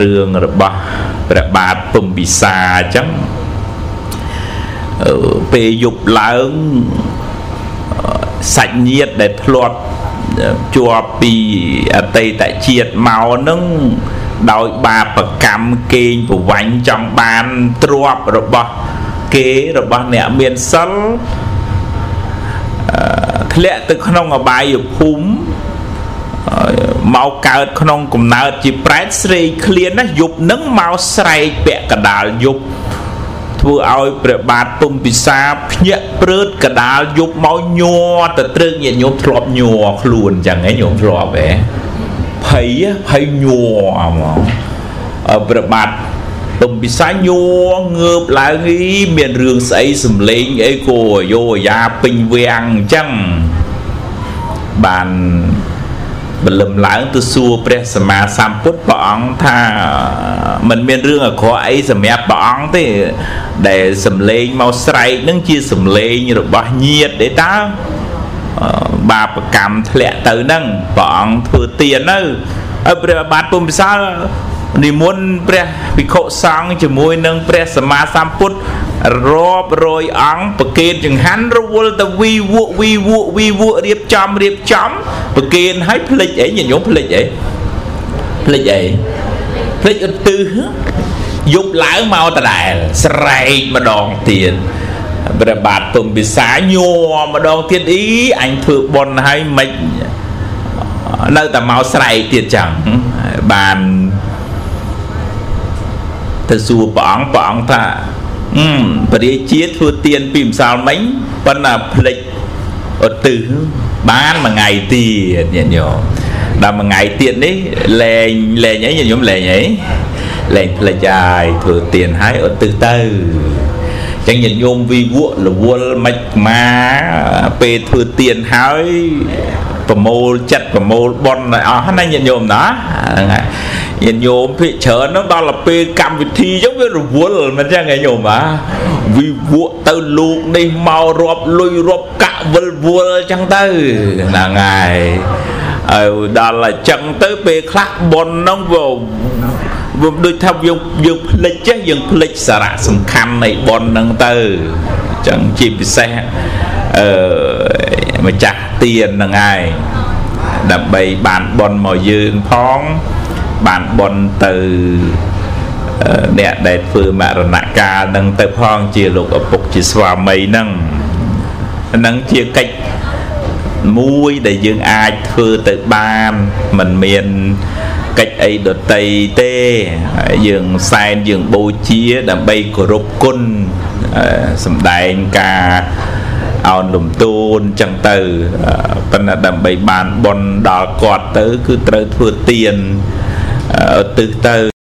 រឿងរបស់ព្រះបាទពំពិសាអញ្ចឹងពេលយប់ឡើងសាច់ញាតិដែលធ្លាប់ជាប់ពីអតីតជាតិមកនឹងដោយបាបកម្មកេងប្រវាញ់ចង់បានទ្របរបស់គេរបស់អ្នកមានសិលធ្លាក់ទៅក្នុងអបាយភូមិ មកកើតក្នុងកំណើតជាប្រែតស្រេកឃ្លានណាយប់នឹងមកស្រែកពាក់កដាលយប់ធ្វើឲ្យព្រះបាទពុំពិសាភ្ញាក់ព្រឺតកដាលយប់មកញ័រទៅត្រឹកញាតិញោមធ្លាប់ញ័រខ្លួនអញ្ចឹងឯងញោមធ្លាប់ហ៎ភ័យភ័យញ័រហ្មងព្រះបាទទុំពិសាញួងើបឡើងអីមានរឿងស្អីសំលេងអីក៏យោយ៉ាពេញវាំងអញ្ចឹងបាន បលឹមឡើងទៅសួរព្រះសម្មាសម្ពុទ្ធព្រះអង្គថាมันមានរឿងអក្រក់អីសម្រាប់ព្រះអង្គទេ ដែលសំលេងមកស្រែកនឹងជាសំលេងរបស់ញាតទេតើបាបកម្មធ្លាក់ទៅនឹងព្រះអង្គធ្វើទៀននៅហើយព្រះបាទពុំពិសាលនិមន្តព្រះភិក្ខុសង្ឃជាមួយនឹងព្រះសម្មាសម្ពុទ្ធ រាប់រយអង្គប្រគេនចង្ហាន់រវល់ទៅវីវក់វីវក់វីវក់រៀបចំរៀបចំប្រគេនឲ្យភ្លេចអីញាតិញោមភ្លេចអីភ្លេចអីភ្លេចឧទ្ទិសយប់ឡើងមកដដែលស្រែកម្ដងទៀតព្រះបាទពុំពិសាញ័រម្ដងទៀតអីអញធ្វើប៉ុនឲ្យមិននៅតែមកស្រែកទៀតចឹងបានទៅសួរព្រះអង្គព្រះអង្គថា បរិយាជាធ្វើទៀនពីម្សិលមិញប៉ុន្តែផ្លិចឧទ្ទិសបានមួយថ្ងៃទៀតញាតិញោមដល់មួយថ្ងៃទៀតនេះលែងលែងអីញាតិញោមលែងអីលែងផ្លិចហើយធ្វើទៀនហើយឧទ្ទិសទៅ ចឹងញាតិញោមវិវក់រវល់មិនមកពេលធ្វើទៀនហើយប្រមូលចិត្តប្រមូលបនឲ្យអស់ណាញាតិញោមណាហ្នឹងហើយញាតិញោមភិកច្រើនហ្នឹងដល់ពេលកម្មវិធីអញ្ចឹងវារវល់មិនអញ្ចឹងឯងញោមហ៎វិវក់ទៅលោកនេះមករាប់លុយរាប់កាក់វិលវល់អញ្ចឹងទៅហ្នឹងហើយហើយដល់អញ្ចឹងទៅពេលខ្លះបនហ្នឹងវាវា ដូចថាយើងយើងភ្លេចចេះយើងភ្លេចសារៈសំខាន់នៃបនហ្នឹងទៅអញ្ចឹងជាពិសេសអឺម្ចាស់ទៀនហ្នឹងហើយដើម្បីបានបនមកយើងផងបានបនទៅអ្នកដែលធ្វើមរណកាលនឹងទៅផងជាលោកឪពុកជាស្វាមីនឹងនឹងជាកិច្ចមួយដែលយើងអាចធ្វើទៅបានមិនមាន កិច្ចអីដតីទេយើងសែនយើងបូជាដើម្បីគោរពគុណសំដែងការអោនលំទូនចឹងទៅប៉ុន្តែដើម្បីបានបនដល់គាត់ទៅ គឺត្រូវធ្វើទៀនឧទ្ទិសទៅ